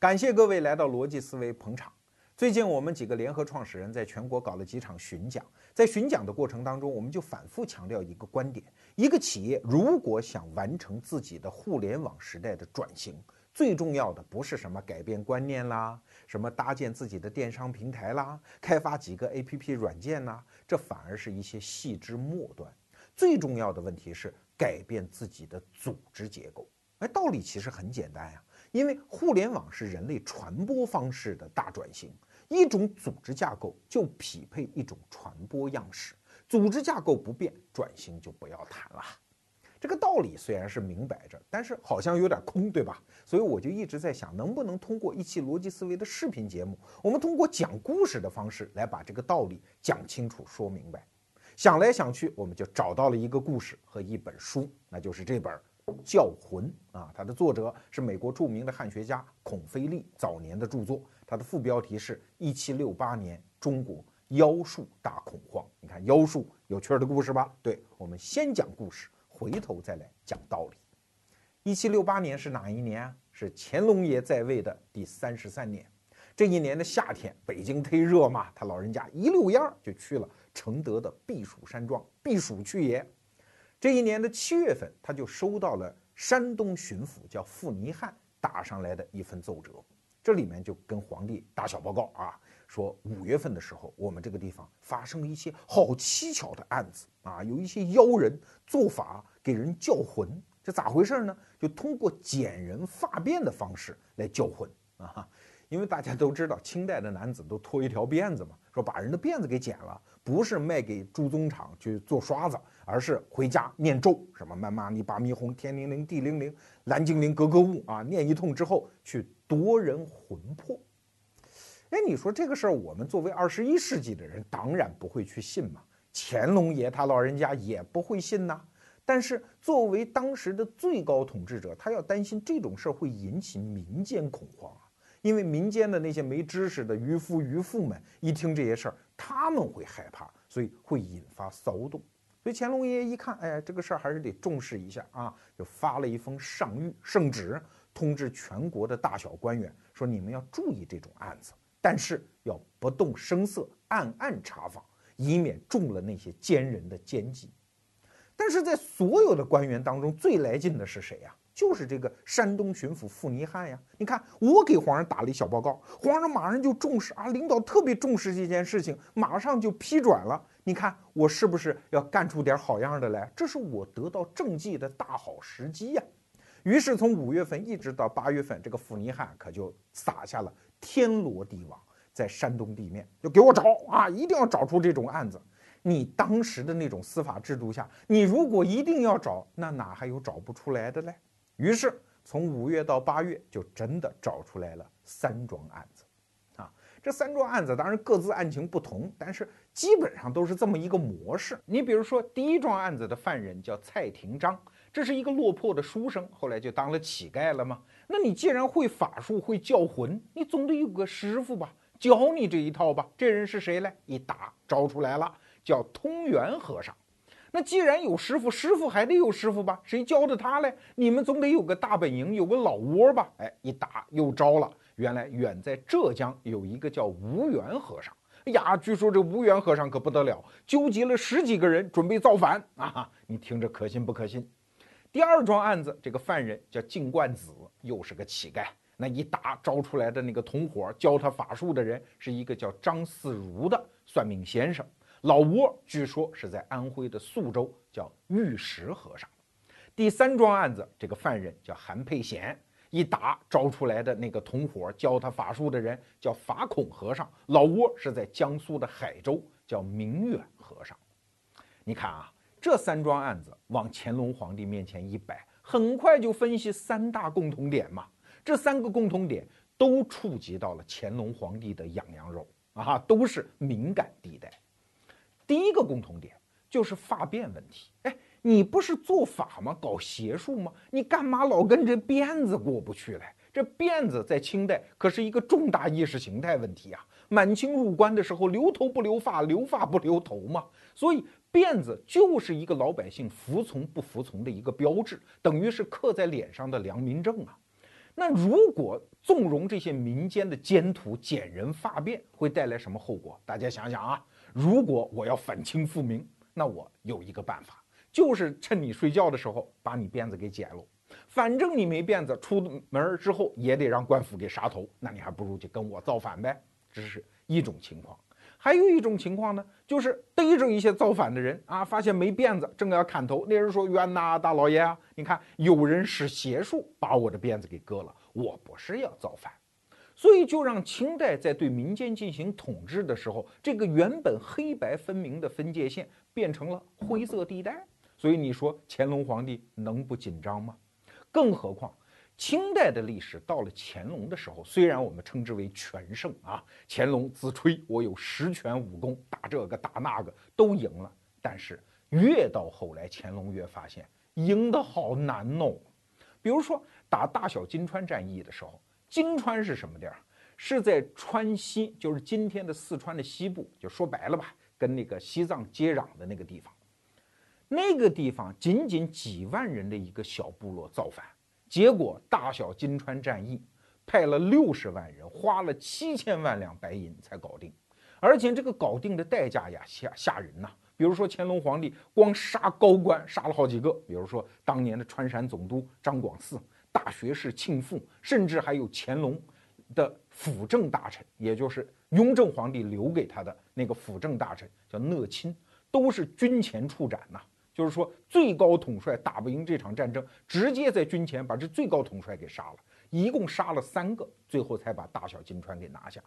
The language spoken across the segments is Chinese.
感谢各位来到逻辑思维捧场。最近我们几个联合创始人在全国搞了几场巡讲，在巡讲的过程当中，我们就反复强调一个观点：一个企业如果想完成自己的互联网时代的转型，最重要的不是什么改变观念啦，什么搭建自己的电商平台啦，开发几个 APP 软件啦，这反而是一些细枝末端。最重要的问题是改变自己的组织结构。哎，道理其实很简单呀，因为互联网是人类传播方式的大转型。一种组织架构就匹配一种传播样式，组织架构不变，转型就不要谈了。这个道理虽然是明摆着，但是好像有点空，对吧？所以我就一直在想，能不能通过一期逻辑思维的视频节目，我们通过讲故事的方式来把这个道理讲清楚、说明白。想来想去，我们就找到了一个故事和一本书，那就是这本《教魂》啊。它的作者是美国著名的汉学家孔飞利早年的著作。它的副标题是“一七六八年中国妖术大恐慌”。你看妖术有趣的故事吧？对，我们先讲故事，回头再来讲道理。一七六八年是哪一年啊？是乾隆爷在位的第三十三年。这一年的夏天，北京忒热嘛，他老人家一溜烟儿就去了承德的避暑山庄避暑去也。这一年的七月份，他就收到了山东巡抚叫傅尼汉打上来的一份奏折。这里面就跟皇帝打小报告啊，说五月份的时候，我们这个地方发生了一些好蹊跷的案子啊，有一些妖人做法给人叫魂，这咋回事呢？就通过剪人发辫的方式来叫魂啊，因为大家都知道，清代的男子都拖一条辫子嘛，说把人的辫子给剪了，不是卖给朱宗厂去做刷子，而是回家念咒，什么曼嘛咪巴咪哄天灵灵地灵灵蓝精灵格格巫啊，念一通之后去。夺人魂魄，哎，你说这个事儿，我们作为二十一世纪的人，当然不会去信嘛。乾隆爷他老人家也不会信呐。但是作为当时的最高统治者，他要担心这种事儿会引起民间恐慌啊。因为民间的那些没知识的渔夫渔妇们一听这些事儿，他们会害怕，所以会引发骚动。所以乾隆爷爷一看，哎，这个事儿还是得重视一下啊，就发了一封上谕圣旨。通知全国的大小官员说：“你们要注意这种案子，但是要不动声色，暗暗查访，以免中了那些奸人的奸计。”但是在所有的官员当中，最来劲的是谁呀？就是这个山东巡抚傅尼汉呀！你看，我给皇上打了一小报告，皇上马上就重视啊，领导特别重视这件事情，马上就批转了。你看，我是不是要干出点好样的来？这是我得到政绩的大好时机呀！于是从五月份一直到八月份，这个傅尼汉可就撒下了天罗地网，在山东地面就给我找啊，一定要找出这种案子。你当时的那种司法制度下，你如果一定要找，那哪还有找不出来的嘞？于是从五月到八月，就真的找出来了三桩案子。啊，这三桩案子当然各自案情不同，但是基本上都是这么一个模式。你比如说第一桩案子的犯人叫蔡廷章。这是一个落魄的书生，后来就当了乞丐了吗？那你既然会法术，会叫魂，你总得有个师傅吧，教你这一套吧。这人是谁嘞？一打招出来了，叫通元和尚。那既然有师傅，师傅还得有师傅吧？谁教的他嘞？你们总得有个大本营，有个老窝吧？哎，一打又招了。原来远在浙江有一个叫无缘和尚。哎呀，据说这无缘和尚可不得了，纠集了十几个人准备造反啊！你听着可信不可信？第二桩案子，这个犯人叫净冠子，又是个乞丐。那一打招出来的那个同伙教他法术的人，是一个叫张四如的算命先生。老窝据说是在安徽的宿州，叫玉石和尚。第三桩案子，这个犯人叫韩佩贤，一打招出来的那个同伙教他法术的人叫法孔和尚。老窝是在江苏的海州，叫明远和尚。你看啊。这三桩案子往乾隆皇帝面前一摆，很快就分析三大共同点嘛。这三个共同点都触及到了乾隆皇帝的痒痒肉啊，都是敏感地带。第一个共同点就是发辫问题。哎，你不是做法吗？搞邪术吗？你干嘛老跟这辫子过不去嘞？这辫子在清代可是一个重大意识形态问题啊。满清入关的时候，留头不留发，留发不留头嘛，所以。辫子就是一个老百姓服从不服从的一个标志，等于是刻在脸上的良民证啊。那如果纵容这些民间的奸徒剪人发辫，会带来什么后果？大家想想啊，如果我要反清复明，那我有一个办法，就是趁你睡觉的时候把你辫子给剪了。反正你没辫子，出门之后也得让官府给杀头，那你还不如就跟我造反呗。这是一种情况。还有一种情况呢，就是逮着一些造反的人啊，发现没辫子，正要砍头，那人说：“冤呐，大老爷啊，你看有人使邪术把我的辫子给割了，我不是要造反。”所以就让清代在对民间进行统治的时候，这个原本黑白分明的分界线变成了灰色地带。所以你说乾隆皇帝能不紧张吗？更何况。清代的历史到了乾隆的时候，虽然我们称之为全胜啊，乾隆自吹我有十全武功，打这个打那个都赢了，但是越到后来，乾隆越发现赢得好难哦。比如说打大小金川战役的时候，金川是什么地儿？是在川西，就是今天的四川的西部，就说白了吧，跟那个西藏接壤的那个地方。那个地方仅仅几万人的一个小部落造反。结果大小金川战役，派了六十万人，花了七千万两白银才搞定，而且这个搞定的代价呀吓吓人呐！比如说乾隆皇帝光杀高官杀了好几个，比如说当年的川陕总督张广嗣、大学士庆父，甚至还有乾隆的辅政大臣，也就是雍正皇帝留给他的那个辅政大臣叫讷亲，都是军前处斩呐。就是说，最高统帅打不赢这场战争，直接在军前把这最高统帅给杀了，一共杀了三个，最后才把大小金川给拿下。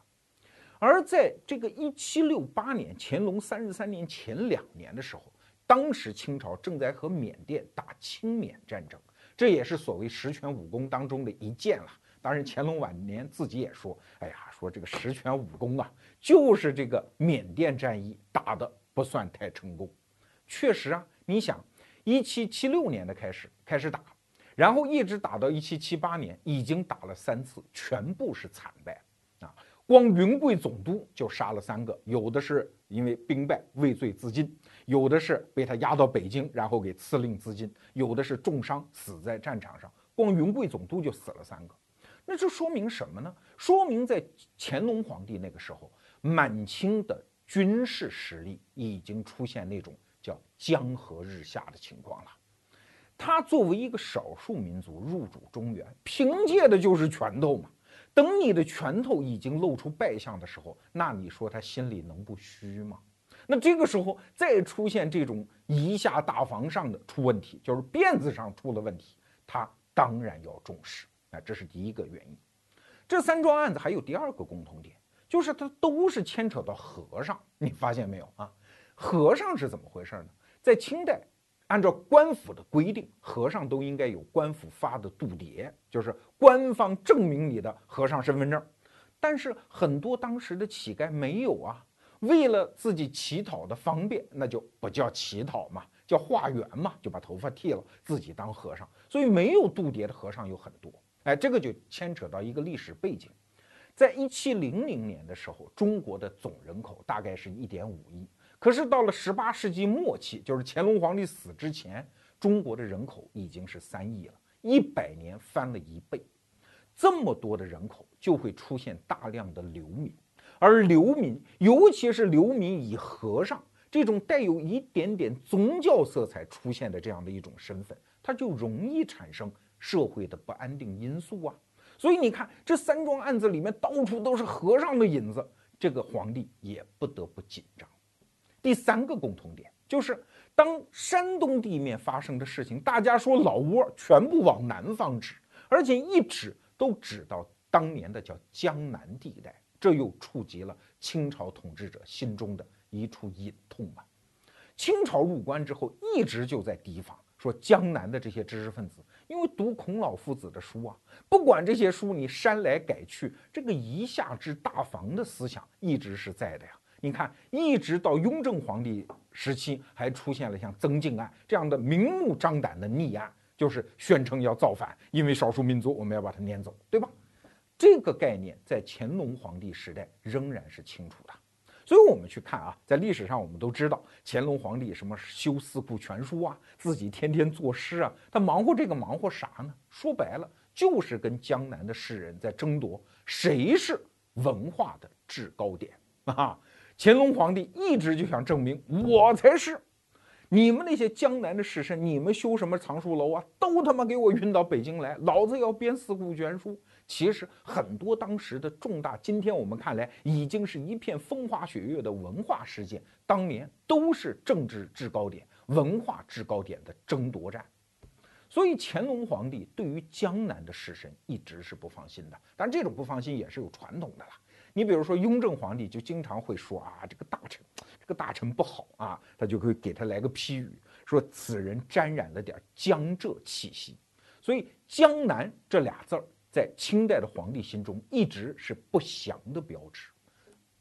而在这个一七六八年，乾隆三十三年前两年的时候，当时清朝正在和缅甸打清缅战争，这也是所谓十全武功当中的一件了。当然，乾隆晚年自己也说：“哎呀，说这个十全武功啊，就是这个缅甸战役打的不算太成功。”确实啊。你想，一七七六年的开始开始打，然后一直打到一七七八年，已经打了三次，全部是惨败啊！光云贵总督就杀了三个，有的是因为兵败畏罪自尽，有的是被他押到北京，然后给赐令自尽，有的是重伤死在战场上。光云贵总督就死了三个，那这说明什么呢？说明在乾隆皇帝那个时候，满清的军事实力已经出现那种。江河日下的情况了。他作为一个少数民族入主中原，凭借的就是拳头嘛。等你的拳头已经露出败相的时候，那你说他心里能不虚吗？那这个时候再出现这种一下大房上的出问题，就是辫子上出了问题，他当然要重视。啊，这是第一个原因。这三桩案子还有第二个共同点，就是它都是牵扯到和尚。你发现没有啊？和尚是怎么回事呢？在清代，按照官府的规定，和尚都应该有官府发的度牒，就是官方证明你的和尚身份证。但是很多当时的乞丐没有啊，为了自己乞讨的方便，那就不叫乞讨嘛，叫化缘嘛，就把头发剃了，自己当和尚。所以没有度牒的和尚有很多。哎，这个就牵扯到一个历史背景，在一七零零年的时候，中国的总人口大概是一点五亿。可是到了十八世纪末期，就是乾隆皇帝死之前，中国的人口已经是三亿了，一百年翻了一倍。这么多的人口，就会出现大量的流民，而流民，尤其是流民以和尚这种带有一点点宗教色彩出现的这样的一种身份，它就容易产生社会的不安定因素啊。所以你看，这三桩案子里面到处都是和尚的影子，这个皇帝也不得不紧张。第三个共同点就是，当山东地面发生的事情，大家说老窝全部往南方指，而且一指都指到当年的叫江南地带，这又触及了清朝统治者心中的一处隐痛啊。清朝入关之后，一直就在提防，说江南的这些知识分子，因为读孔老夫子的书啊，不管这些书你删来改去，这个夷夏之大防的思想一直是在的呀。你看，一直到雍正皇帝时期，还出现了像曾静案这样的明目张胆的逆案，就是宣称要造反，因为少数民族，我们要把它撵走，对吧？这个概念在乾隆皇帝时代仍然是清楚的。所以，我们去看啊，在历史上我们都知道，乾隆皇帝什么修四库全书啊，自己天天作诗啊，他忙活这个忙活啥呢？说白了，就是跟江南的士人在争夺谁是文化的制高点啊！乾隆皇帝一直就想证明我才是。你们那些江南的士绅，你们修什么藏书楼啊？都他妈给我运到北京来，老子要编四库全书。其实很多当时的重大，今天我们看来已经是一片风花雪月的文化事件，当年都是政治制高点、文化制高点的争夺战。所以乾隆皇帝对于江南的士绅一直是不放心的。但这种不放心也是有传统的了。你比如说雍正皇帝就经常会说啊，这个大臣。这个大臣不好啊，他就会给他来个批语，说此人沾染了点江浙气息。所以江南这俩字儿在清代的皇帝心中一直是不祥的标志，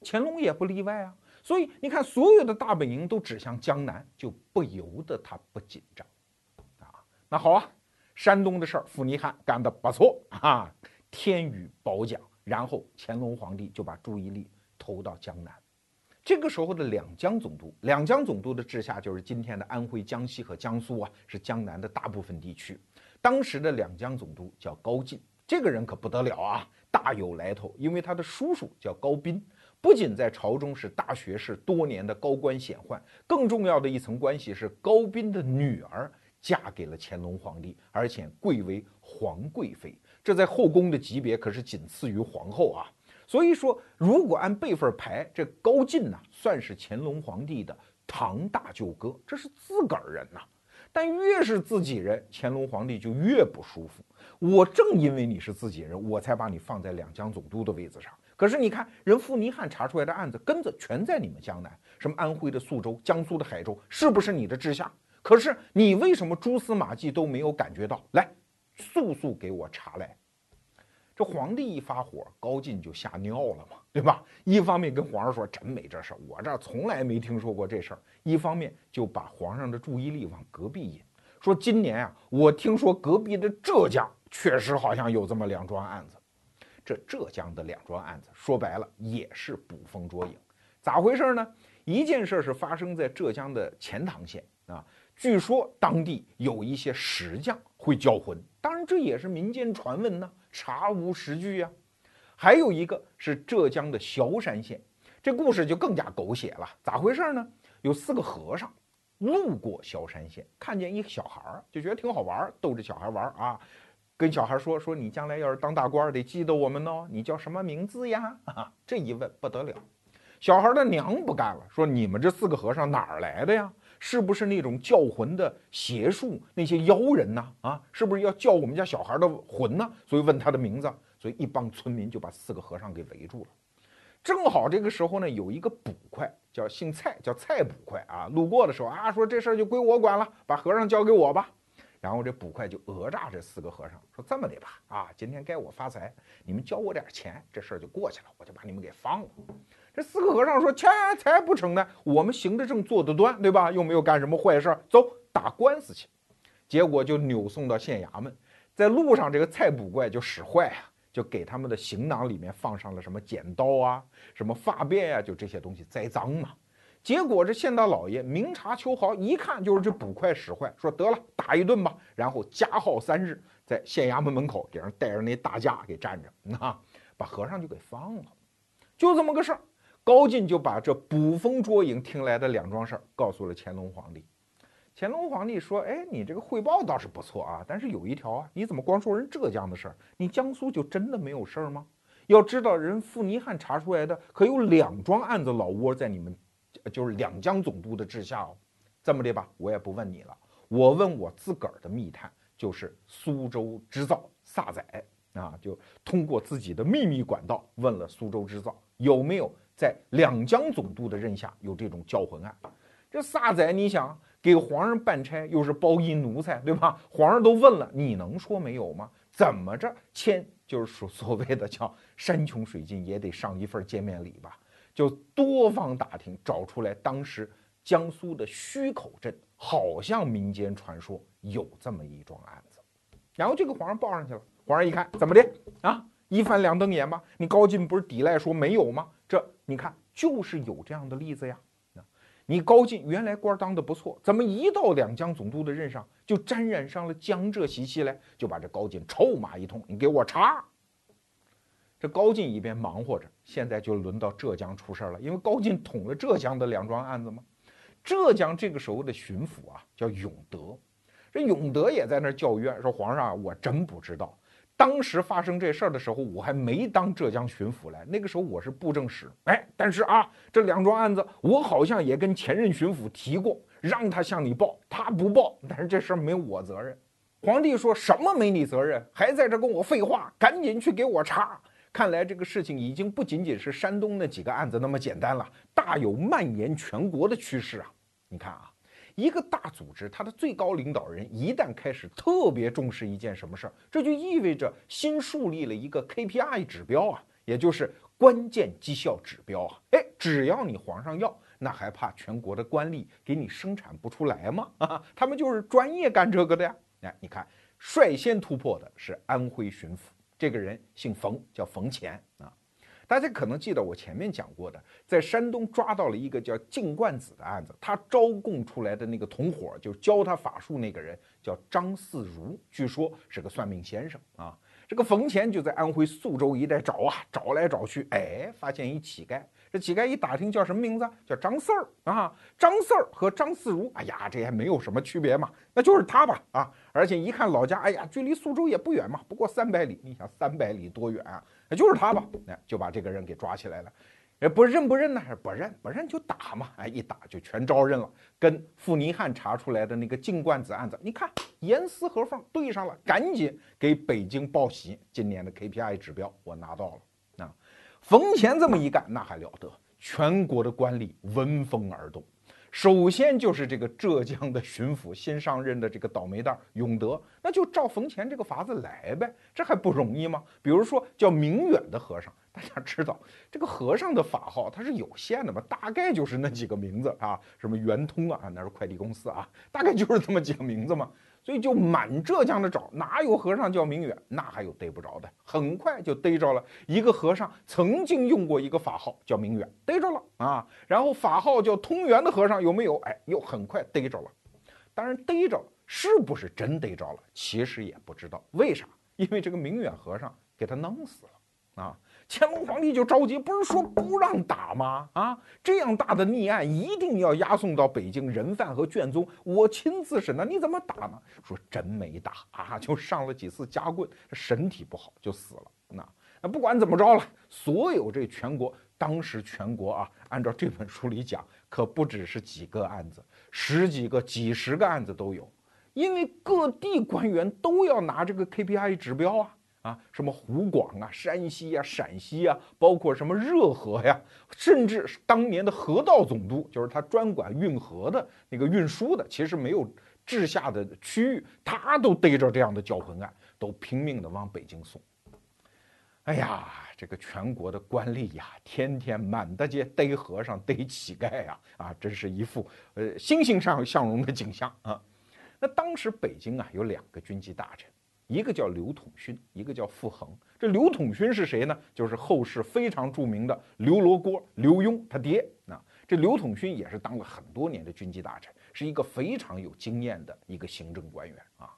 乾隆也不例外啊。所以你看，所有的大本营都指向江南，就不由得他不紧张啊。那好啊，山东的事儿，傅尼汉干得不错啊，天宇褒奖。然后乾隆皇帝就把注意力投到江南。这个时候的两江总督，两江总督的治下就是今天的安徽、江西和江苏啊，是江南的大部分地区。当时的两江总督叫高进，这个人可不得了啊，大有来头。因为他的叔叔叫高斌，不仅在朝中是大学士，多年的高官显宦，更重要的一层关系是高斌的女儿嫁给了乾隆皇帝，而且贵为皇贵妃，这在后宫的级别可是仅次于皇后啊。所以说，如果按辈分排，这高进呢算是乾隆皇帝的堂大舅哥，这是自个儿人呐。但越是自己人，乾隆皇帝就越不舒服。我正因为你是自己人，我才把你放在两江总督的位子上。可是你看，人傅尼汉查出来的案子，根子全在你们江南，什么安徽的宿州、江苏的海州，是不是你的治下？可是你为什么蛛丝马迹都没有感觉到？来，速速给我查来。这皇帝一发火，高进就吓尿了嘛，对吧？一方面跟皇上说真没这事儿，我这从来没听说过这事儿；一方面就把皇上的注意力往隔壁引，说今年啊，我听说隔壁的浙江确实好像有这么两桩案子。这浙江的两桩案子，说白了也是捕风捉影。咋回事呢？一件事儿是发生在浙江的钱塘县啊，据说当地有一些石匠会叫魂，当然这也是民间传闻呢。查无实据呀，还有一个是浙江的萧山县，这故事就更加狗血了。咋回事呢？有四个和尚路过萧山县，看见一个小孩儿，就觉得挺好玩，逗着小孩玩啊，跟小孩说说你将来要是当大官，得记得我们哦。你叫什么名字呀？啊，这一问不得了，小孩的娘不干了，说你们这四个和尚哪儿来的呀？是不是那种叫魂的邪术？那些妖人呢？啊，是不是要叫我们家小孩的魂呢？所以问他的名字，所以一帮村民就把四个和尚给围住了。正好这个时候呢，有一个捕快叫姓蔡，叫蔡捕快啊，路过的时候啊，说这事儿就归我管了，把和尚交给我吧。然后这捕快就讹诈这四个和尚，说这么的吧，啊，今天该我发财，你们交我点钱，这事儿就过去了，我就把你们给放了。这四个和尚说：“切，才不成呢！我们行得正，坐得端，对吧？又没有干什么坏事，走打官司去。”结果就扭送到县衙门，在路上，这个蔡捕怪就使坏啊，就给他们的行囊里面放上了什么剪刀啊、什么发辫呀，就这些东西栽赃嘛。结果这县大老爷明察秋毫，一看就是这捕快使坏，说得了，打一顿吧。然后加号三日，在县衙门门口给人带着那大架给站着，那把和尚就给放了，就这么个事儿。高进就把这捕风捉影听来的两桩事儿告诉了乾隆皇帝。乾隆皇帝说：“哎，你这个汇报倒是不错啊，但是有一条啊，你怎么光说人浙江的事儿？你江苏就真的没有事儿吗？要知道，人傅尼汉查出来的可有两桩案子，老窝在你们，就是两江总督的治下哦。这么的吧，我也不问你了，我问我自个儿的密探，就是苏州织造萨仔啊，就通过自己的秘密管道问了苏州织造有没有。”在两江总督的任下有这种教魂案，这萨仔，你想给皇上办差，又是包衣奴才，对吧？皇上都问了，你能说没有吗？怎么着签就是所所谓的叫山穷水尽也得上一份见面礼吧？就多方打听，找出来当时江苏的虚口镇，好像民间传说有这么一桩案子，然后就给皇上报上去了。皇上一看，怎么的啊？一翻两瞪眼吧？你高进不是抵赖说没有吗？你看，就是有这样的例子呀。你高进原来官当的不错，怎么一到两江总督的任上就沾染上了江浙习气嘞？就把这高进臭骂一通，你给我查。这高进一边忙活着，现在就轮到浙江出事了，因为高进捅了浙江的两桩案子嘛。浙江这个时候的巡抚啊叫永德，这永德也在那儿叫冤，说皇上，我真不知道，当时发生这事儿的时候，我还没当浙江巡抚来，那个时候我是布政使。哎，但是啊，这两桩案子我好像也跟前任巡抚提过，让他向你报，他不报，但是这事儿没我责任。皇帝说什么没你责任，还在这跟我废话，赶紧去给我查。看来这个事情已经不仅仅是山东那几个案子那么简单了，大有蔓延全国的趋势啊！你看啊，一个大组织，它的最高领导人一旦开始特别重视一件什么事儿，这就意味着新树立了一个 KPI 指标啊，也就是关键绩效指标啊。哎，只要你皇上要，那还怕全国的官吏给你生产不出来吗？啊，他们就是专业干这个的呀。哎，你看，率先突破的是安徽巡抚。这个人姓冯，叫冯乾啊。大家可能记得我前面讲过的，在山东抓到了一个叫净冠子的案子，他招供出来的那个同伙，就教他法术那个人叫张四如，据说是个算命先生啊。这个冯乾就在安徽宿州一带找啊，找来找去，哎，发现一乞丐。这乞丐一打听叫什么名字？叫张四儿啊。张四儿和张四如，哎呀，这还没有什么区别嘛，那就是他吧啊。而且一看老家，哎呀，距离宿州也不远嘛，不过三百里。你想三百里多远啊？那就是他吧？那就把这个人给抓起来了。哎，不认不认呢？还是不认，不认就打嘛。哎，一打就全招认了。跟傅尼汉查出来的那个净罐子案子，你看严丝合缝对上了，赶紧给北京报喜。今年的 KPI 指标我拿到了。啊冯乾这么一干，那还了得！全国的官吏闻风而动。首先就是这个浙江的巡抚新上任的这个倒霉蛋永德，那就照冯乾这个法子来呗，这还不容易吗？比如说叫明远的和尚，大家知道这个和尚的法号他是有限的嘛，大概就是那几个名字啊，什么圆通啊，那是快递公司啊，大概就是这么几个名字嘛。所以就满浙江的找，哪有和尚叫明远？那还有逮不着的。很快就逮着了一个和尚，曾经用过一个法号叫明远，逮着了啊。然后法号叫通元的和尚有没有？哎，又很快逮着了。当然逮着了，是不是真逮着了？其实也不知道。为啥？因为这个明远和尚给他弄死了啊。乾隆皇帝就着急，不是说不让打吗？啊，这样大的逆案一定要押送到北京，人犯和卷宗我亲自审呢，你怎么打呢？说真没打啊，就上了几次夹棍，身体不好就死了。那那不管怎么着了，所有这全国当时全国啊，按照这本书里讲，可不只是几个案子，十几个、几十个案子都有，因为各地官员都要拿这个 KPI 指标啊。啊，什么湖广啊、山西啊、陕西啊，包括什么热河呀，甚至当年的河道总督，就是他专管运河的那个运输的，其实没有治下的区域，他都逮着这样的教魂案，都拼命的往北京送。哎呀，这个全国的官吏呀，天天满大街逮和尚、逮乞丐呀，啊，真是一副呃欣欣向向荣的景象啊。那当时北京啊，有两个军机大臣。一个叫刘统勋，一个叫傅恒。这刘统勋是谁呢？就是后世非常著名的刘罗锅刘墉他爹。啊，这刘统勋也是当了很多年的军机大臣，是一个非常有经验的一个行政官员啊。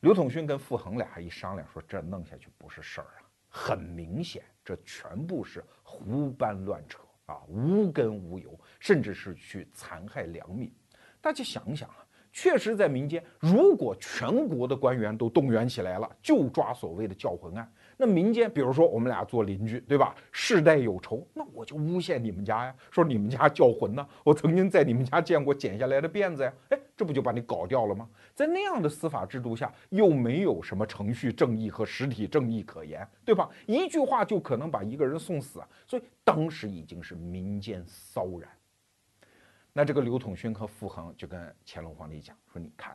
刘统勋跟傅恒俩一商量，说这弄下去不是事儿啊，很明显这全部是胡搬乱扯啊，无根无由，甚至是去残害良民。大家想想啊。确实，在民间，如果全国的官员都动员起来了，就抓所谓的教魂案，那民间，比如说我们俩做邻居，对吧？世代有仇，那我就诬陷你们家呀，说你们家叫魂呢，我曾经在你们家见过剪下来的辫子呀，哎，这不就把你搞掉了吗？在那样的司法制度下，又没有什么程序正义和实体正义可言，对吧？一句话就可能把一个人送死，所以当时已经是民间骚然。那这个刘统勋和傅恒就跟乾隆皇帝讲说：“你看，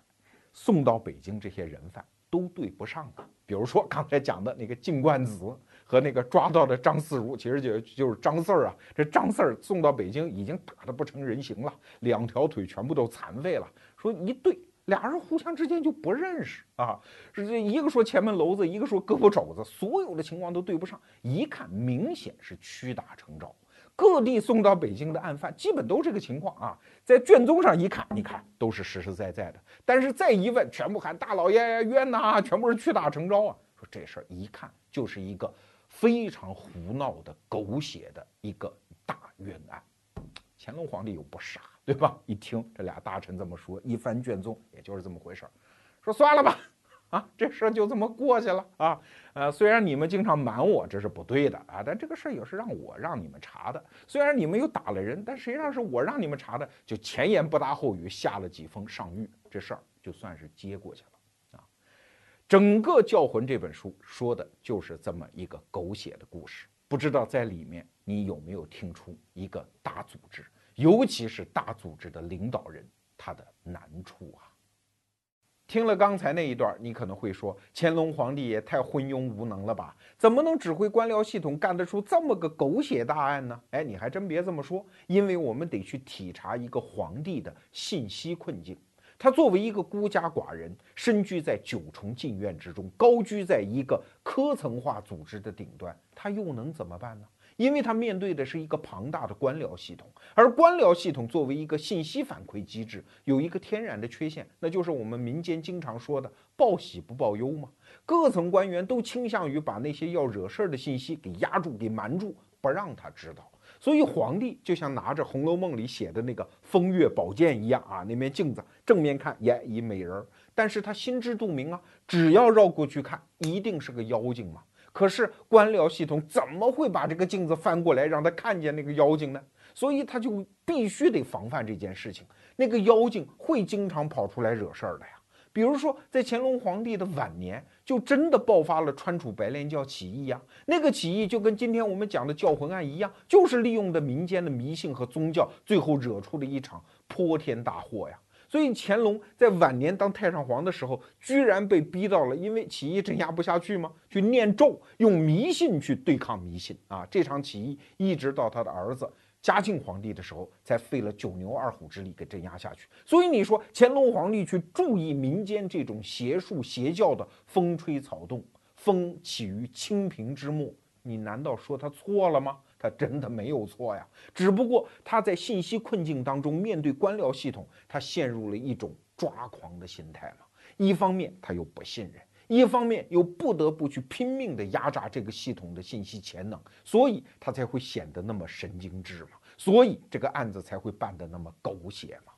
送到北京这些人犯都对不上啊。比如说刚才讲的那个净冠子和那个抓到的张四如，其实就就是张四儿啊。这张四儿送到北京已经打得不成人形了，两条腿全部都残废了。说一对，俩人互相之间就不认识啊。是这一个说前门楼子，一个说胳膊肘子，所有的情况都对不上。一看，明显是屈打成招。”各地送到北京的案犯基本都这个情况啊，在卷宗上一看，你看都是实实在在的。但是再一问，全部喊大老爷冤呐，全部是屈打成招啊。说这事儿一看就是一个非常胡闹的、狗血的一个大冤案。乾隆皇帝又不傻，对吧？一听这俩大臣这么说，一翻卷宗，也就是这么回事儿。说算了吧。啊，这事儿就这么过去了啊！呃，虽然你们经常瞒我，这是不对的啊，但这个事儿也是让我让你们查的。虽然你们又打了人，但实际上是我让你们查的，就前言不搭后语下了几封上谕，这事儿就算是接过去了啊。整个《教魂》这本书说的就是这么一个狗血的故事，不知道在里面你有没有听出一个大组织，尤其是大组织的领导人他的难处啊。听了刚才那一段，你可能会说，乾隆皇帝也太昏庸无能了吧？怎么能指挥官僚系统干得出这么个狗血大案呢？哎，你还真别这么说，因为我们得去体察一个皇帝的信息困境。他作为一个孤家寡人，身居在九重禁院之中，高居在一个科层化组织的顶端，他又能怎么办呢？因为他面对的是一个庞大的官僚系统，而官僚系统作为一个信息反馈机制，有一个天然的缺陷，那就是我们民间经常说的“报喜不报忧”嘛。各层官员都倾向于把那些要惹事儿的信息给压住、给瞒住，不让他知道。所以皇帝就像拿着《红楼梦》里写的那个风月宝剑一样啊，那面镜子正面看，耶，一美人儿，但是他心知肚明啊，只要绕过去看，一定是个妖精嘛。可是官僚系统怎么会把这个镜子翻过来让他看见那个妖精呢？所以他就必须得防范这件事情。那个妖精会经常跑出来惹事儿的呀。比如说，在乾隆皇帝的晚年，就真的爆发了川楚白莲教起义呀。那个起义就跟今天我们讲的教魂案一样，就是利用的民间的迷信和宗教，最后惹出了一场泼天大祸呀。所以乾隆在晚年当太上皇的时候，居然被逼到了，因为起义镇压不下去吗？去念咒，用迷信去对抗迷信啊！这场起义一直到他的儿子嘉靖皇帝的时候，才费了九牛二虎之力给镇压下去。所以你说乾隆皇帝去注意民间这种邪术邪教的风吹草动，风起于清平之末，你难道说他错了吗？他真的没有错呀，只不过他在信息困境当中，面对官僚系统，他陷入了一种抓狂的心态嘛。一方面他又不信任，一方面又不得不去拼命的压榨这个系统的信息潜能，所以他才会显得那么神经质嘛。所以这个案子才会办得那么狗血嘛。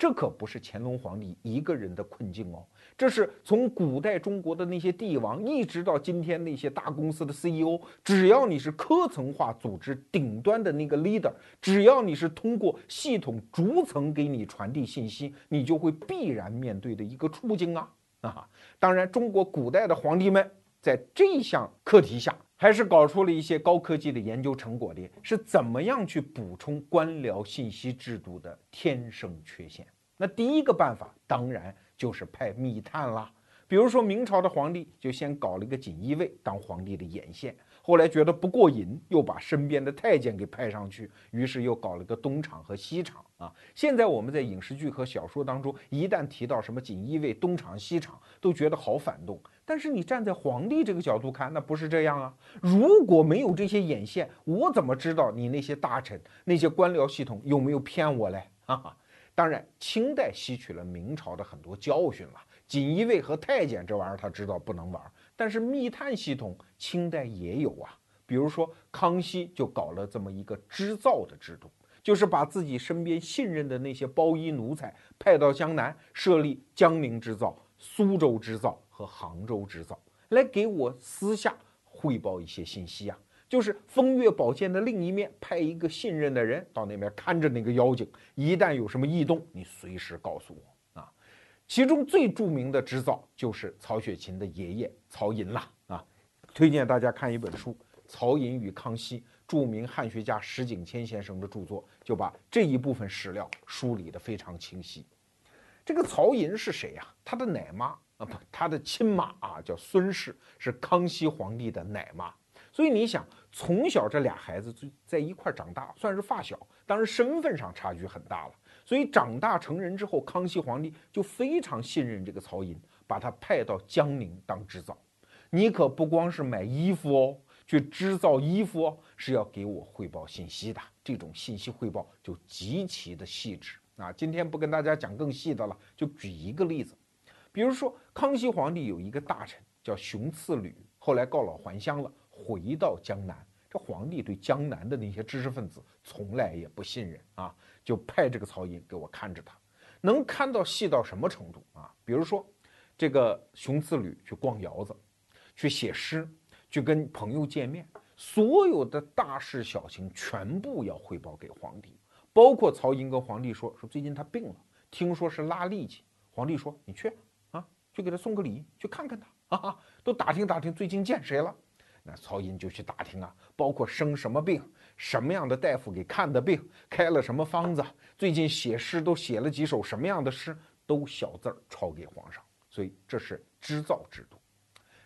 这可不是乾隆皇帝一个人的困境哦，这是从古代中国的那些帝王，一直到今天那些大公司的 CEO，只要你是科层化组织顶端的那个 leader，只要你是通过系统逐层给你传递信息，你就会必然面对的一个处境啊啊！当然，中国古代的皇帝们在这项课题下，还是搞出了一些高科技的研究成果的，是怎么样去补充官僚信息制度的天生缺陷？那第一个办法当然就是派密探啦。比如说明朝的皇帝就先搞了一个锦衣卫当皇帝的眼线，后来觉得不过瘾，又把身边的太监给派上去，于是又搞了个东厂和西厂啊。现在我们在影视剧和小说当中，一旦提到什么锦衣卫、东厂、西厂，都觉得好反动。但是你站在皇帝这个角度看，那不是这样啊。如果没有这些眼线，我怎么知道你那些大臣、那些官僚系统有没有骗我嘞？哈哈。当然，清代吸取了明朝的很多教训了。锦衣卫和太监这玩意儿他知道不能玩，但是密探系统清代也有啊。比如说康熙就搞了这么一个织造的制度，就是把自己身边信任的那些包衣奴才派到江南，设立江宁织造、苏州织造和杭州织造，来给我私下汇报一些信息啊。就是风月宝剑的另一面，派一个信任的人到那边看着那个妖精，一旦有什么异动，你随时告诉我啊。其中最著名的织造就是曹雪芹的爷爷曹寅啦啊。推荐大家看一本书《曹寅与康熙》，著名汉学家石景谦先生的著作，就把这一部分史料梳理得非常清晰。这个曹寅是谁呀？他的奶妈啊，不，他的亲妈啊，叫孙氏，是康熙皇帝的奶妈。所以你想，从小这俩孩子就在一块长大，算是发小，当然身份上差距很大了。所以长大成人之后，康熙皇帝就非常信任这个曹寅，把他派到江宁当织造。你可不光是买衣服哦，去织造衣服哦，是要给我汇报信息的。这种信息汇报就极其的细致啊。今天不跟大家讲更细的了，就举一个例子，比如说康熙皇帝有一个大臣叫熊赐履，后来告老还乡了，回到江南。这皇帝对江南的那些知识分子从来也不信任啊，就派这个曹寅给我看着他，能看到细到什么程度啊？比如说，这个熊赐履去逛窑子，去写诗，去跟朋友见面，所有的大事小情全部要汇报给皇帝，包括曹寅跟皇帝说说最近他病了，听说是拉痢疾，皇帝说你去去给他送个礼，去看看他，哈哈，都打听打听最近见谁了。那曹寅就去打听啊，包括生什么病，什么样的大夫给看的病，开了什么方子，最近写诗都写了几首什么样的诗，都小字儿抄给皇上。所以这是织造制度。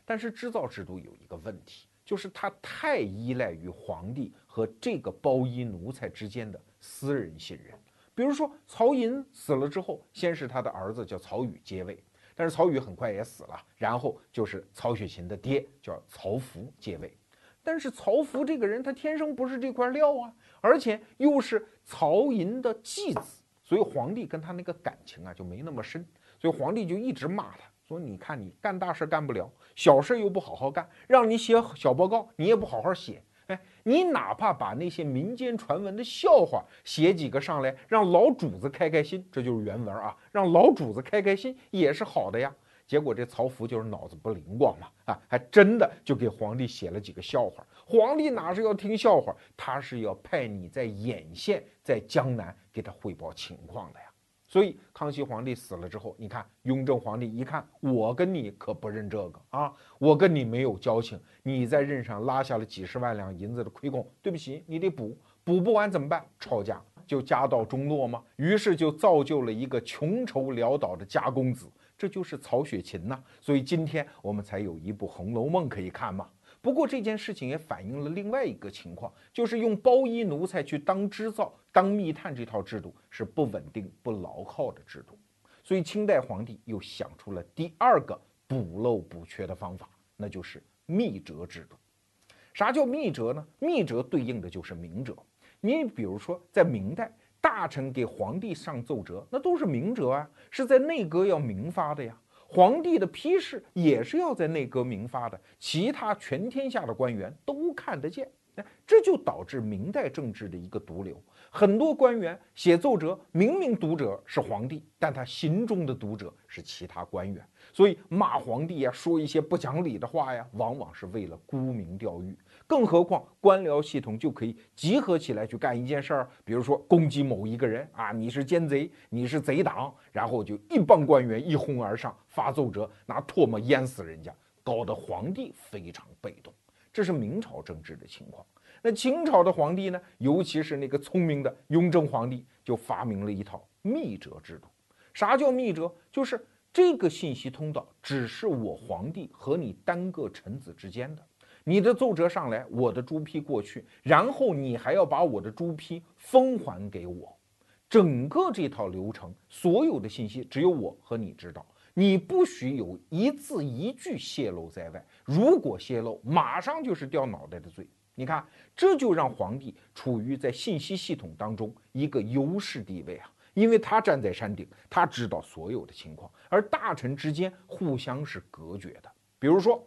但是织造制度有一个问题，就是它太依赖于皇帝和这个包衣奴才之间的私人信任。比如说曹寅死了之后，先是他的儿子叫曹宇接位。但是曹宇很快也死了，然后就是曹雪芹的爹叫曹福接位。但是曹福这个人他天生不是这块料啊，而且又是曹寅的继子，所以皇帝跟他那个感情啊就没那么深。所以皇帝就一直骂他说：“你看你干大事干不了，小事又不好好干，让你写小报告你也不好好写。”哎，你哪怕把那些民间传闻的笑话写几个上来，让老主子开开心，这就是原文啊，让老主子开开心也是好的呀。结果这曹福就是脑子不灵光嘛，啊，还真的就给皇帝写了几个笑话。皇帝哪是要听笑话，他是要派你在眼线，在江南给他汇报情况的。所以康熙皇帝死了之后，你看雍正皇帝一看，我跟你可不认这个啊，我跟你没有交情，你在任上拉下了几十万两银子的亏空，对不起，你得补，补不完怎么办？抄家，就家道中落吗？于是就造就了一个穷愁潦倒的家公子，这就是曹雪芹呐。所以今天我们才有一部《红楼梦》可以看嘛。不过这件事情也反映了另外一个情况，就是用包衣奴才去当织造、当密探这套制度是不稳定、不牢靠的制度。所以清代皇帝又想出了第二个补漏补缺的方法，那就是密折制度。啥叫密折呢？密折对应的就是明折。你比如说，在明代，大臣给皇帝上奏折，那都是明折啊，是在内阁要明发的呀。皇帝的批示也是要在内阁明发的，其他全天下的官员都看得见。哎，这就导致明代政治的一个毒瘤。很多官员写奏折，明明读者是皇帝，但他心中的读者是其他官员，所以骂皇帝呀，说一些不讲理的话呀，往往是为了沽名钓誉。更何况官僚系统就可以集合起来去干一件事儿，比如说攻击某一个人啊，你是奸贼，你是贼党，然后就一帮官员一哄而上发奏折，拿唾沫淹死人家，搞得皇帝非常被动。这是明朝政治的情况。那清朝的皇帝呢，尤其是那个聪明的雍正皇帝，就发明了一套密折制度。啥叫密折？就是这个信息通道只是我皇帝和你单个臣子之间的。你的奏折上来，我的朱批过去，然后你还要把我的朱批封还给我，整个这套流程，所有的信息只有我和你知道，你不许有一字一句泄露在外。如果泄露，马上就是掉脑袋的罪。你看，这就让皇帝处于在信息系统当中一个优势地位啊，因为他站在山顶，他知道所有的情况，而大臣之间互相是隔绝的。比如说。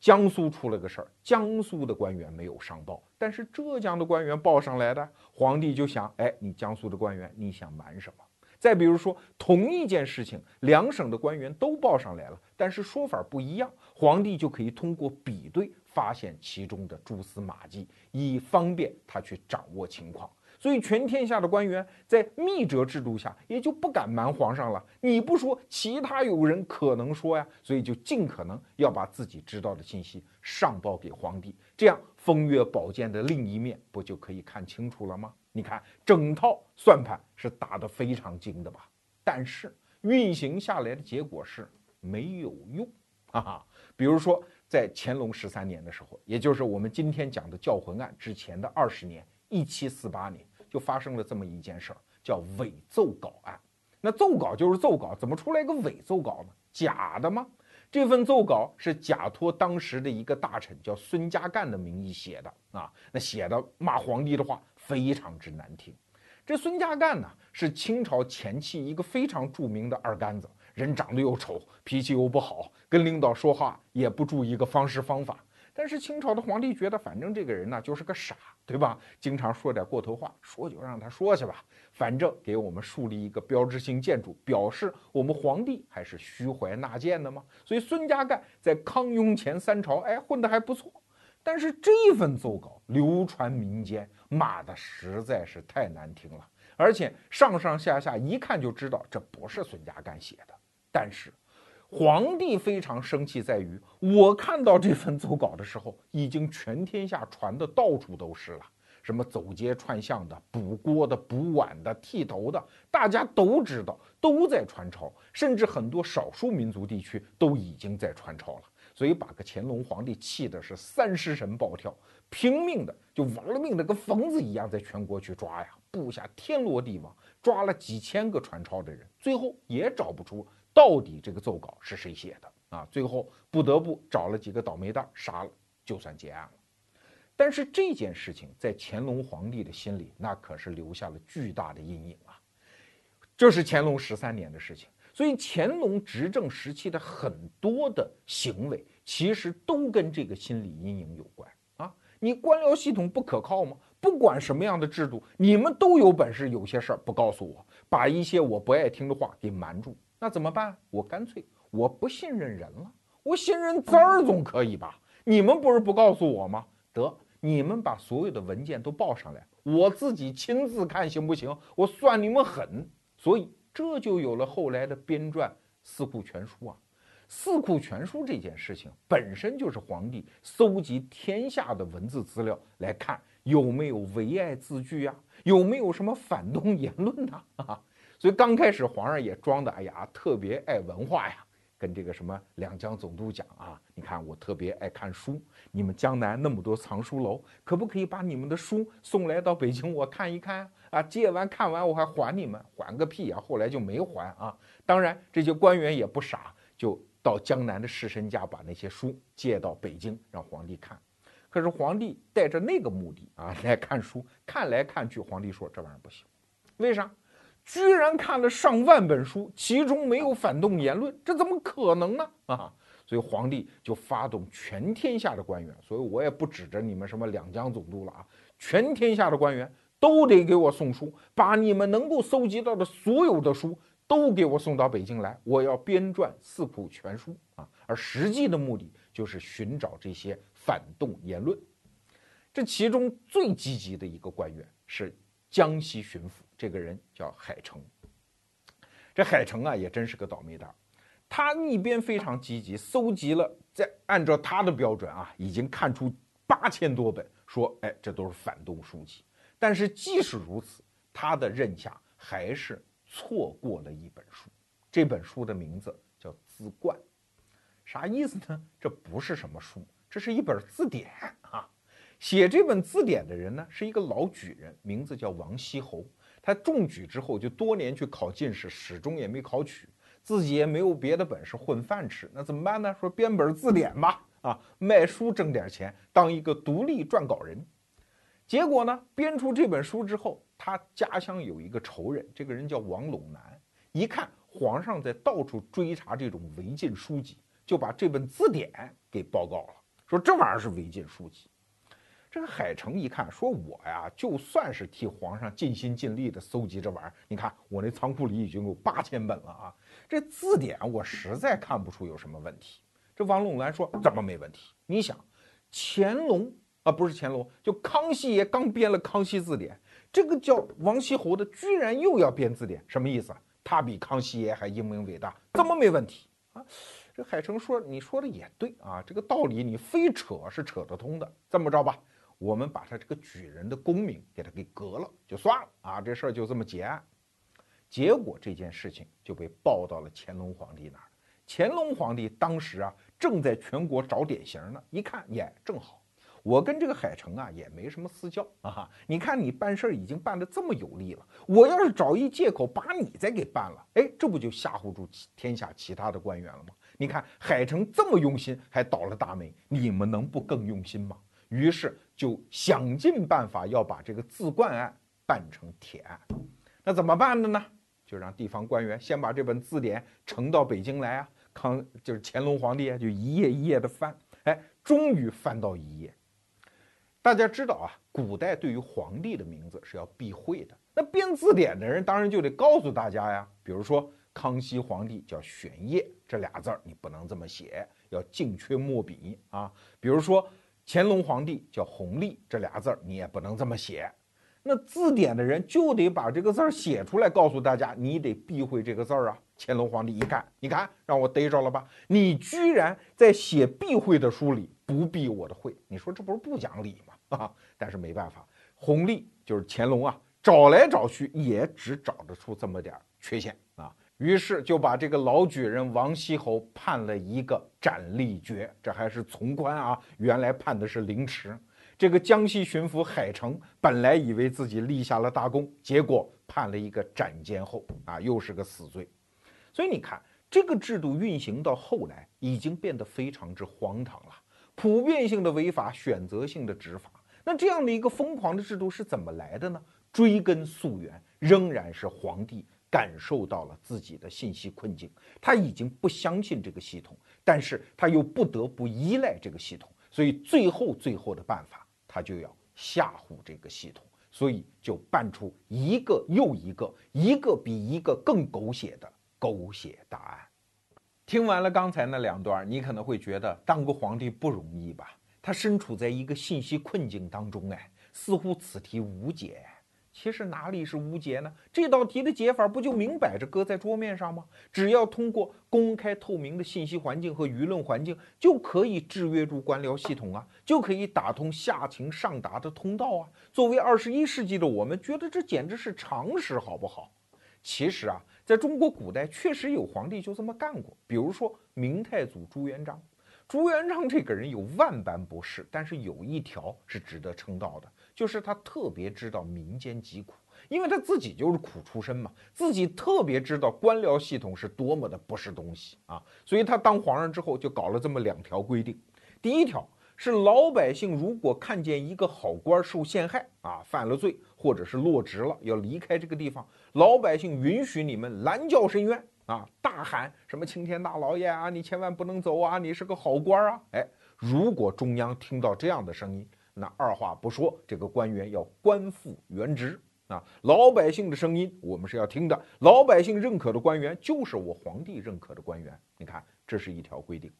江苏出了个事儿，江苏的官员没有上报，但是浙江的官员报上来的，皇帝就想，哎，你江苏的官员，你想瞒什么？再比如说，同一件事情，两省的官员都报上来了，但是说法不一样，皇帝就可以通过比对发现其中的蛛丝马迹，以方便他去掌握情况。所以，全天下的官员在密折制度下也就不敢瞒皇上了。你不说，其他有人可能说呀。所以就尽可能要把自己知道的信息上报给皇帝，这样风月宝剑的另一面不就可以看清楚了吗？你看，整套算盘是打得非常精的吧？但是运行下来的结果是没有用，哈哈。比如说，在乾隆十三年的时候，也就是我们今天讲的教魂案之前的二十年，一七四八年。就发生了这么一件事儿，叫伪奏稿案。那奏稿就是奏稿，怎么出来一个伪奏稿呢？假的吗？这份奏稿是假托当时的一个大臣叫孙家淦的名义写的啊，那写的骂皇帝的话非常之难听。这孙家淦呢是清朝前期一个非常著名的二杆子，人长得又丑，脾气又不好，跟领导说话也不注意一个方式方法。但是清朝的皇帝觉得，反正这个人呢就是个傻，对吧？经常说点过头话，说就让他说去吧，反正给我们树立一个标志性建筑，表示我们皇帝还是虚怀纳谏的嘛。所以孙家淦在康雍乾三朝，哎，混得还不错。但是这份奏稿流传民间，骂的实在是太难听了，而且上上下下一看就知道这不是孙家淦写的。但是。皇帝非常生气，在于我看到这份奏稿的时候，已经全天下传的到处都是了，什么走街串巷的、补锅的、补碗的、剃头的，大家都知道，都在传抄，甚至很多少数民族地区都已经在传抄了。所以把个乾隆皇帝气的是三尸神暴跳，拼命的就玩了命的跟疯子一样，在全国去抓呀，布下天罗地网，抓了几千个传抄的人，最后也找不出。到底这个奏稿是谁写的啊？最后不得不找了几个倒霉蛋杀了，就算结案了。但是这件事情在乾隆皇帝的心里，那可是留下了巨大的阴影啊。这是乾隆十三年的事情，所以乾隆执政时期的很多的行为，其实都跟这个心理阴影有关啊。你官僚系统不可靠吗？不管什么样的制度，你们都有本事，有些事儿不告诉我，把一些我不爱听的话给瞒住。那怎么办？我干脆我不信任人了，我信任字儿总可以吧？你们不是不告诉我吗？得，你们把所有的文件都报上来，我自己亲自看行不行？我算你们狠，所以这就有了后来的编撰《四库全书》啊。《四库全书》这件事情本身就是皇帝搜集天下的文字资料来看有没有唯爱字句啊，有没有什么反动言论呐？啊。所以刚开始皇上也装的，哎呀，特别爱文化呀，跟这个什么两江总督讲啊，你看我特别爱看书，你们江南那么多藏书楼，可不可以把你们的书送来到北京我看一看啊？借完看完我还还你们，还个屁啊！后来就没还啊。当然这些官员也不傻，就到江南的士绅家把那些书借到北京让皇帝看。可是皇帝带着那个目的啊 来看书，看来看去，皇帝说这玩意儿不行，为啥？居然看了上万本书，其中没有反动言论，这怎么可能呢？啊！所以皇帝就发动全天下的官员，所以我也不指着你们什么两江总督了啊，全天下的官员都得给我送书，把你们能够搜集到的所有的书都给我送到北京来，我要编撰《四库全书》啊！而实际的目的就是寻找这些反动言论。这其中最积极的一个官员是。江西巡抚这个人叫海城，这海城啊也真是个倒霉蛋，他一边非常积极，搜集了，在按照他的标准啊，已经看出八千多本，说哎这都是反动书籍。但是即使如此，他的任下还是错过了一本书，这本书的名字叫《字冠》，啥意思呢？这不是什么书，这是一本字典啊。写这本字典的人呢，是一个老举人，名字叫王锡侯。他中举之后，就多年去考进士，始终也没考取，自己也没有别的本事混饭吃，那怎么办呢？说编本字典吧，啊，卖书挣点钱，当一个独立撰稿人。结果呢，编出这本书之后，他家乡有一个仇人，这个人叫王陇南，一看皇上在到处追查这种违禁书籍，就把这本字典给报告了，说这玩意儿是违禁书籍。这个海城一看，说我呀，就算是替皇上尽心尽力的搜集这玩意儿，你看我那仓库里已经有八千本了啊，这字典我实在看不出有什么问题。这王陇南说怎么没问题？你想，乾隆啊，不是乾隆，就康熙爷刚编了《康熙字典》，这个叫王锡侯的居然又要编字典，什么意思？他比康熙爷还英明伟大，怎么没问题啊？这海城说，你说的也对啊，这个道理你非扯是扯得通的。这么着吧。我们把他这个举人的功名给他给革了，就算了啊，这事儿就这么结案。结果这件事情就被报到了乾隆皇帝那儿。乾隆皇帝当时啊，正在全国找典型呢，一看，耶，正好，我跟这个海城啊也没什么私交啊。你看你办事儿已经办得这么有力了，我要是找一借口把你再给办了，哎，这不就吓唬住天下其他的官员了吗？你看海城这么用心，还倒了大霉，你们能不更用心吗？于是就想尽办法要把这个自冠案办成铁案。那怎么办的呢？就让地方官员先把这本字典呈到北京来啊。康就是乾隆皇帝啊，就一页一页的翻，哎，终于翻到一页。大家知道啊，古代对于皇帝的名字是要避讳的。那编字典的人当然就得告诉大家呀，比如说康熙皇帝叫玄烨，这俩字儿你不能这么写，要净缺墨笔啊。比如说乾隆皇帝叫弘历，这俩字儿你也不能这么写。那字典的人就得把这个字儿写出来，告诉大家，你得避讳这个字儿啊。乾隆皇帝一看，你看让我逮着了吧？你居然在写避讳的书里不避我的讳，你说这不是不讲理吗？啊！但是没办法，弘历就是乾隆啊，找来找去也只找得出这么点缺陷，于是就把这个老举人王锡侯判了一个斩立决，这还是从宽啊，原来判的是凌迟。这个江西巡抚海城本来以为自己立下了大功，结果判了一个斩监候啊，又是个死罪。所以你看，这个制度运行到后来，已经变得非常之荒唐了。普遍性的违法，选择性的执法，那这样的一个疯狂的制度是怎么来的呢？追根溯源，仍然是皇帝感受到了自己的信息困境，他已经不相信这个系统，但是他又不得不依赖这个系统，所以最后最后的办法。他就要吓唬这个系统，所以就办出一个又一个，一个比一个更狗血的狗血答案。听完了刚才那两段，你可能会觉得当个皇帝不容易吧？他身处在一个信息困境当中，哎，似乎此题无解。其实哪里是无解呢？这道题的解法不就明摆着搁在桌面上吗？只要通过公开透明的信息环境和舆论环境，就可以制约住官僚系统啊，就可以打通下情上达的通道啊。作为二十一世纪的我们，觉得这简直是常识，好不好？其实啊，在中国古代确实有皇帝就这么干过，比如说明太祖朱元璋。朱元璋这个人有万般不是，但是有一条是值得称道的。就是他特别知道民间疾苦，因为他自己就是苦出身嘛，自己特别知道官僚系统是多么的不是东西啊，所以他当皇上之后就搞了这么两条规定。第一条是老百姓如果看见一个好官受陷害啊，犯了罪或者是落职了要离开这个地方，老百姓允许你们拦轿申冤啊，大喊什么青天大老爷啊，你千万不能走啊，你是个好官啊。哎，如果中央听到这样的声音。那二话不说，这个官员要官复原职啊！老百姓的声音我们是要听的，老百姓认可的官员就是我皇帝认可的官员。你看，这是一条规定。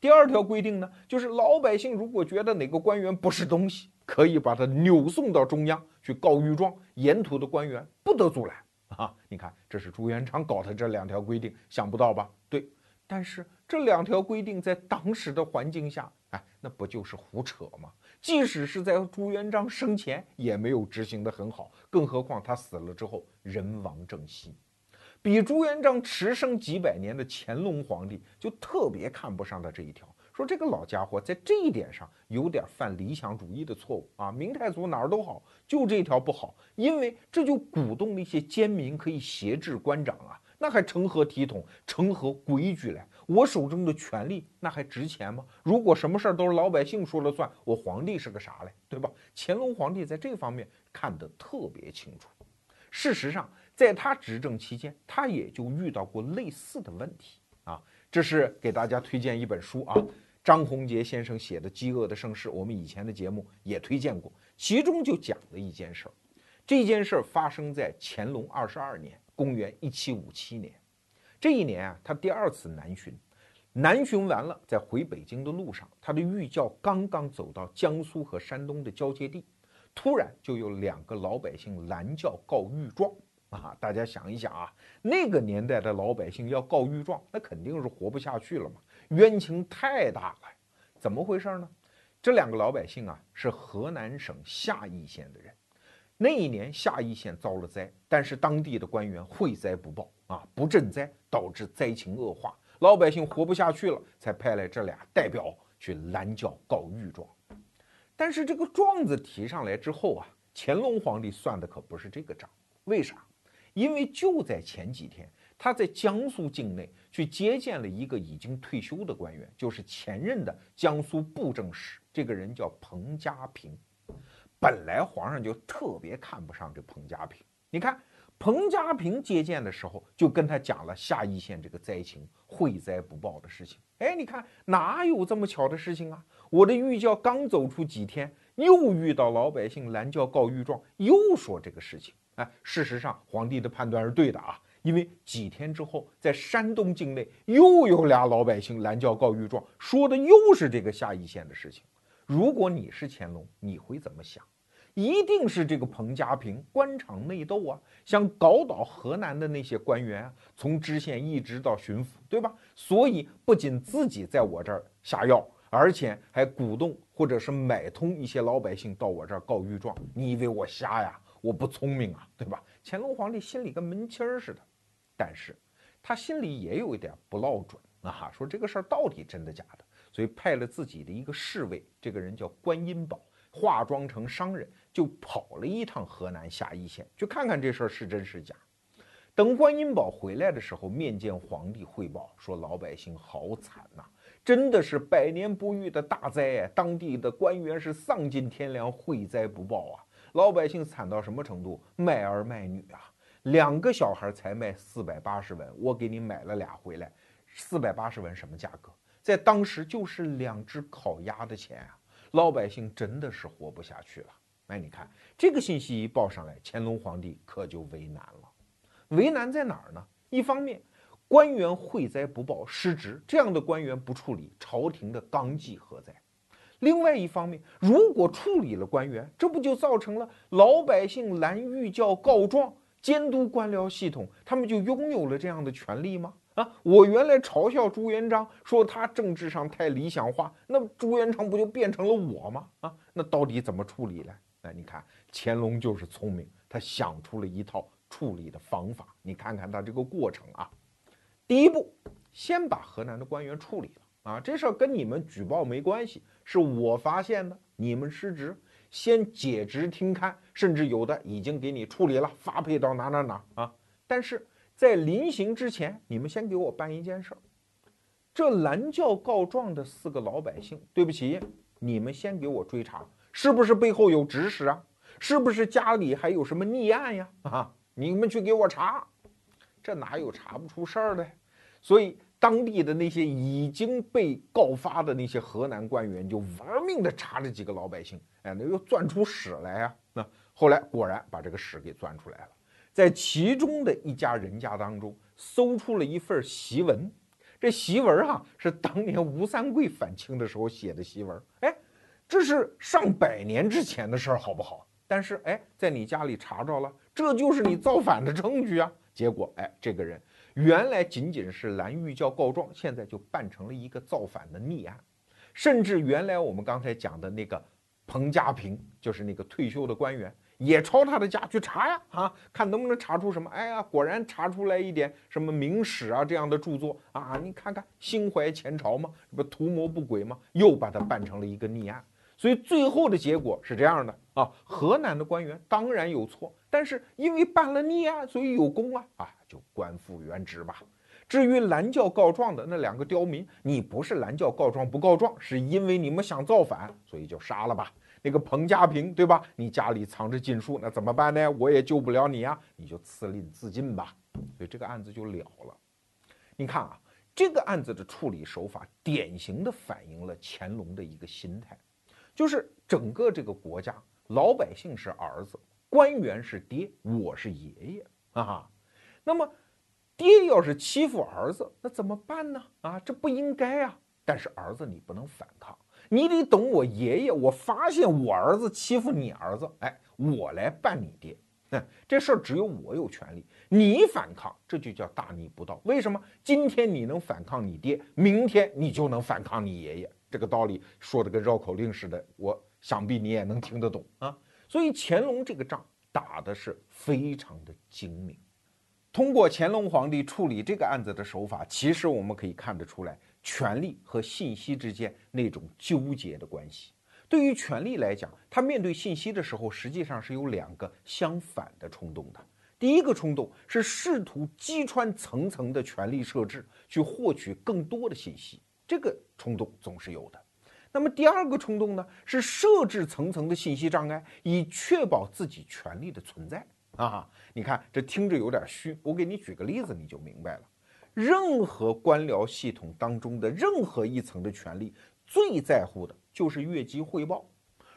第二条规定呢，就是老百姓如果觉得哪个官员不是东西，可以把他扭送到中央去告御状，沿途的官员不得阻拦啊！你看，这是朱元璋搞的这两条规定，想不到吧？对，但是这两条规定在当时的环境下，哎，那不就是胡扯吗？即使是在朱元璋生前也没有执行得很好，更何况他死了之后人亡政息。比朱元璋迟生几百年的乾隆皇帝就特别看不上他这一条，说这个老家伙在这一点上有点犯理想主义的错误啊。明太祖哪儿都好，就这条不好，因为这就鼓动那些奸民可以挟制官长啊。那还成何体统，成何规矩嘞？我手中的权力那还值钱吗？如果什么事儿都是老百姓说了算，我皇帝是个啥嘞？对吧？乾隆皇帝在这方面看得特别清楚。事实上，在他执政期间，他也就遇到过类似的问题啊。这是给大家推荐一本书啊，张宏杰先生写的《饥饿的盛世》，我们以前的节目也推荐过，其中就讲了一件事儿。这件事儿发生在乾隆二十二年。公元一七五七年，这一年啊，他第二次南巡，南巡完了，在回北京的路上，他的御轿刚刚走到江苏和山东的交界地，突然就有两个老百姓拦轿告御状啊！大家想一想啊，那个年代的老百姓要告御状，那肯定是活不下去了嘛，冤情太大了。怎么回事呢？这两个老百姓啊，是河南省夏邑县的人。那一年夏邑县遭了灾，但是当地的官员会灾不报啊，不赈灾，导致灾情恶化，老百姓活不下去了，才派来这俩代表去拦轿告御状。但是这个状子提上来之后啊，乾隆皇帝算的可不是这个账。为啥？因为就在前几天，他在江苏境内去接见了一个已经退休的官员，就是前任的江苏布政使，这个人叫彭家平。本来皇上就特别看不上这彭家平，你看彭家平接见的时候就跟他讲了夏邑县这个灾情会灾不报的事情。哎，你看哪有这么巧的事情啊？我的御教刚走出几天，又遇到老百姓拦轿告御状，又说这个事情。哎，事实上皇帝的判断是对的啊。因为几天之后，在山东境内又有俩老百姓拦轿告御状，说的又是这个夏邑县的事情。如果你是乾隆，你会怎么想？一定是这个彭家平官场内斗啊，想搞倒河南的那些官员啊，从知县一直到巡抚，对吧？所以不仅自己在我这儿下药，而且还鼓动或者是买通一些老百姓到我这儿告御状。你以为我瞎呀？我不聪明啊，对吧？乾隆皇帝心里跟门清儿似的。但是，他心里也有一点不落准啊，说这个事儿到底真的假的，所以派了自己的一个侍卫，这个人叫关音宝，化妆成商人，就跑了一趟河南夏邑县，去看看这事儿是真是假。等关音宝回来的时候，面见皇帝汇报说，老百姓好惨呐，真的是百年不遇的大灾，当地的官员是丧尽天良，惠灾不报啊，老百姓惨到什么程度，卖儿卖女啊。两个小孩才卖四百八十文，我给你买了俩回来，四百八十文什么价格？在当时就是两只烤鸭的钱啊！老百姓真的是活不下去了。哎，你看这个信息一报上来，乾隆皇帝可就为难了。为难在哪儿呢？一方面，官员会灾不报，失职，这样的官员不处理，朝廷的纲纪何在？另外一方面，如果处理了官员，这不就造成了老百姓拦御轿告状？监督官僚系统，他们就拥有了这样的权利吗？啊，我原来嘲笑朱元璋，说他政治上太理想化，那朱元璋不就变成了我吗？啊，那到底怎么处理呢？哎，你看乾隆就是聪明，他想出了一套处理的方法。你看看他这个过程啊，第一步，先把河南的官员处理了啊，这事儿跟你们举报没关系，是我发现的，你们失职。先解职听勘，甚至有的已经给你处理了，发配到哪哪哪啊！但是在临行之前，你们先给我办一件事儿：这拦轿告状的四个老百姓，对不起，你们先给我追查，是不是背后有指使啊？是不是家里还有什么逆案呀？啊，你们去给我查，这哪有查不出事儿的？所以。当地的那些已经被告发的那些河南官员就玩命的查这几个老百姓，哎，那又钻出屎来呀！那后来果然把这个屎给钻出来了，在其中的一家人家当中搜出了一份檄文，这檄文啊是当年吴三桂反清的时候写的檄文，哎，这是上百年之前的事儿，好不好？但是哎，在你家里查着了，这就是你造反的证据啊！结果哎，这个人。原来仅仅是蓝玉教告状，现在就办成了一个造反的逆案，甚至原来我们刚才讲的那个彭家平，就是那个退休的官员，也抄他的家去查呀，啊，看能不能查出什么？哎呀，果然查出来一点什么明史啊这样的著作啊，你看看心怀前朝吗？这不图谋不轨吗？又把它办成了一个逆案。所以最后的结果是这样的啊，河南的官员当然有错，但是因为办了逆案，所以有功啊啊，就官复原职吧。至于拦轿告状的那两个刁民，你不是拦轿告状不告状，是因为你们想造反，所以就杀了吧。那个彭家平，对吧？你家里藏着禁书，那怎么办呢？我也救不了你啊，你就赐令自尽吧。所以这个案子就了了。你看啊，这个案子的处理手法，典型的反映了乾隆的一个心态。就是整个这个国家，老百姓是儿子，官员是爹，我是爷爷啊。那么，爹要是欺负儿子，那怎么办呢？啊，这不应该啊。但是儿子你不能反抗，你得等我爷爷，我发现我儿子欺负你儿子，哎，我来办你爹。那这事儿只有我有权利，你反抗，这就叫大逆不道。为什么？今天你能反抗你爹，明天你就能反抗你爷爷。这个道理说的跟绕口令似的，我想必你也能听得懂啊。所以乾隆这个仗打的是非常的精明。通过乾隆皇帝处理这个案子的手法，其实我们可以看得出来，权力和信息之间那种纠结的关系。对于权力来讲，他面对信息的时候，实际上是有两个相反的冲动的。第一个冲动是试图击穿层层的权力设置，去获取更多的信息，这个冲动总是有的。那么第二个冲动呢，是设置层层的信息障碍，以确保自己权力的存在啊。你看这听着有点虚，我给你举个例子，你就明白了。任何官僚系统当中的任何一层的权力，最在乎的就是越级汇报。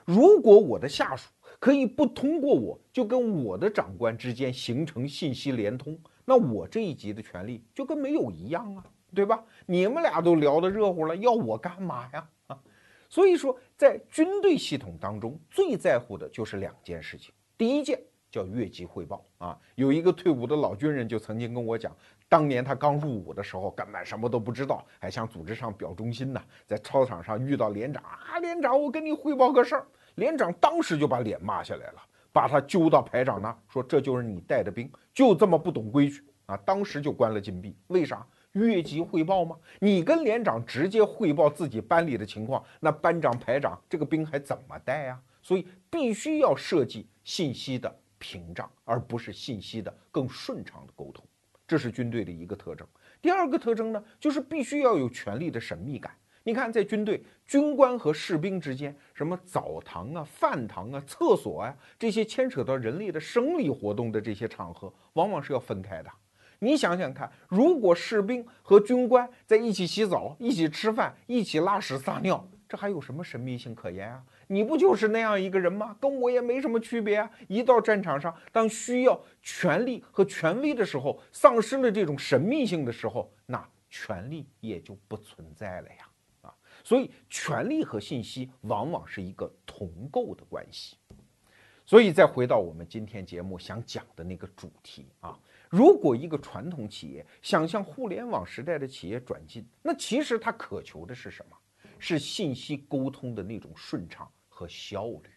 如果我的下属可以不通过我就跟我的长官之间形成信息连通，那我这一级的权利就跟没有一样啊，对吧？你们俩都聊得热乎了，要我干嘛呀？啊，所以说在军队系统当中最在乎的就是两件事情，第一件叫越级汇报啊。有一个退伍的老军人就曾经跟我讲，当年他刚入伍的时候，根本什么都不知道，还向组织上表忠心呢，在操场上遇到连长啊，连长，我跟你汇报个事儿。连长当时就把脸骂下来了，把他揪到排长那说：“这就是你带的兵，就这么不懂规矩啊！”当时就关了禁闭。为啥？越级汇报吗？你跟连长直接汇报自己班里的情况，那班长、排长这个兵还怎么带呀？所以必须要设计信息的屏障，而不是信息的更顺畅的沟通。这是军队的一个特征。第二个特征呢，就是必须要有权力的神秘感。你看，在军队，军官和士兵之间，什么澡堂啊、饭堂啊、厕所啊，这些牵扯到人类的生理活动的这些场合，往往是要分开的。你想想看，如果士兵和军官在一起洗澡、一起吃饭、一起拉屎撒尿，这还有什么神秘性可言啊？你不就是那样一个人吗？跟我也没什么区别啊！一到战场上，当需要权力和权威的时候，丧失了这种神秘性的时候，那权力也就不存在了呀。啊所以，权力和信息往往是一个同构的关系。所以，再回到我们今天节目想讲的那个主题啊，如果一个传统企业想向互联网时代的企业转进，那其实它渴求的是什么？是信息沟通的那种顺畅和效率。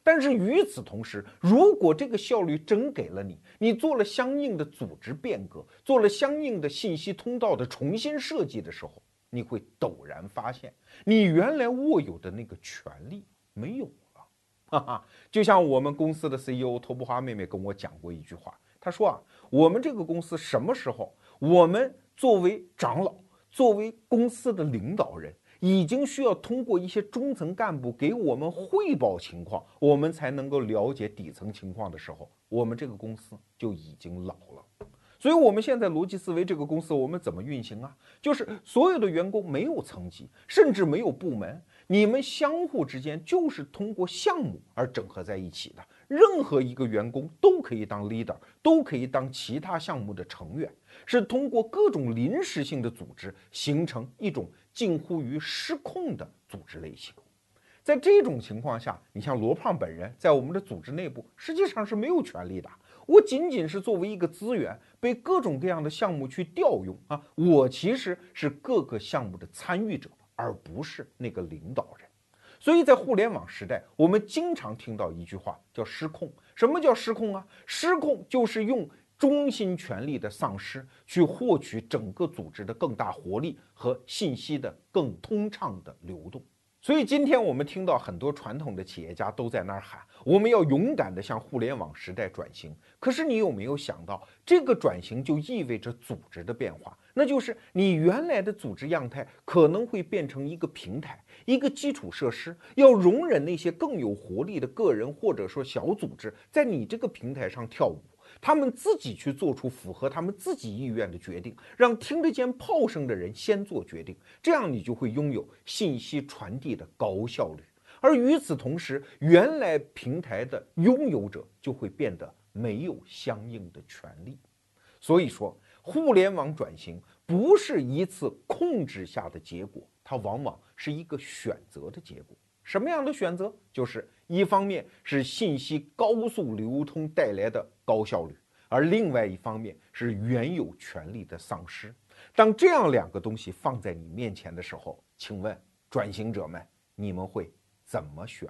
但是与此同时，如果这个效率真给了你，你做了相应的组织变革，做了相应的信息通道的重新设计的时候，你会陡然发现，你原来握有的那个权利没有了，哈哈！就像我们公司的 CEO 托布花妹妹跟我讲过一句话，她说啊，我们这个公司什么时候，我们作为长老，作为公司的领导人，已经需要通过一些中层干部给我们汇报情况，我们才能够了解底层情况的时候，我们这个公司就已经老了。所以，我们现在逻辑思维这个公司，我们怎么运行啊？就是所有的员工没有层级，甚至没有部门，你们相互之间就是通过项目而整合在一起的。任何一个员工都可以当 leader，都可以当其他项目的成员，是通过各种临时性的组织形成一种近乎于失控的组织类型。在这种情况下，你像罗胖本人在我们的组织内部实际上是没有权利的。我仅仅是作为一个资源，被各种各样的项目去调用啊。我其实是各个项目的参与者，而不是那个领导人。所以在互联网时代，我们经常听到一句话叫“失控”。什么叫失控啊？失控就是用中心权力的丧失，去获取整个组织的更大活力和信息的更通畅的流动。所以今天我们听到很多传统的企业家都在那儿喊，我们要勇敢地向互联网时代转型。可是你有没有想到，这个转型就意味着组织的变化？那就是你原来的组织样态可能会变成一个平台，一个基础设施，要容忍那些更有活力的个人或者说小组织在你这个平台上跳舞。他们自己去做出符合他们自己意愿的决定，让听得见炮声的人先做决定，这样你就会拥有信息传递的高效率。而与此同时，原来平台的拥有者就会变得没有相应的权利。所以说，互联网转型不是一次控制下的结果，它往往是一个选择的结果。什么样的选择？就是一方面是信息高速流通带来的高效率，而另外一方面是原有权利的丧失。当这样两个东西放在你面前的时候，请问转型者们，你们会怎么选？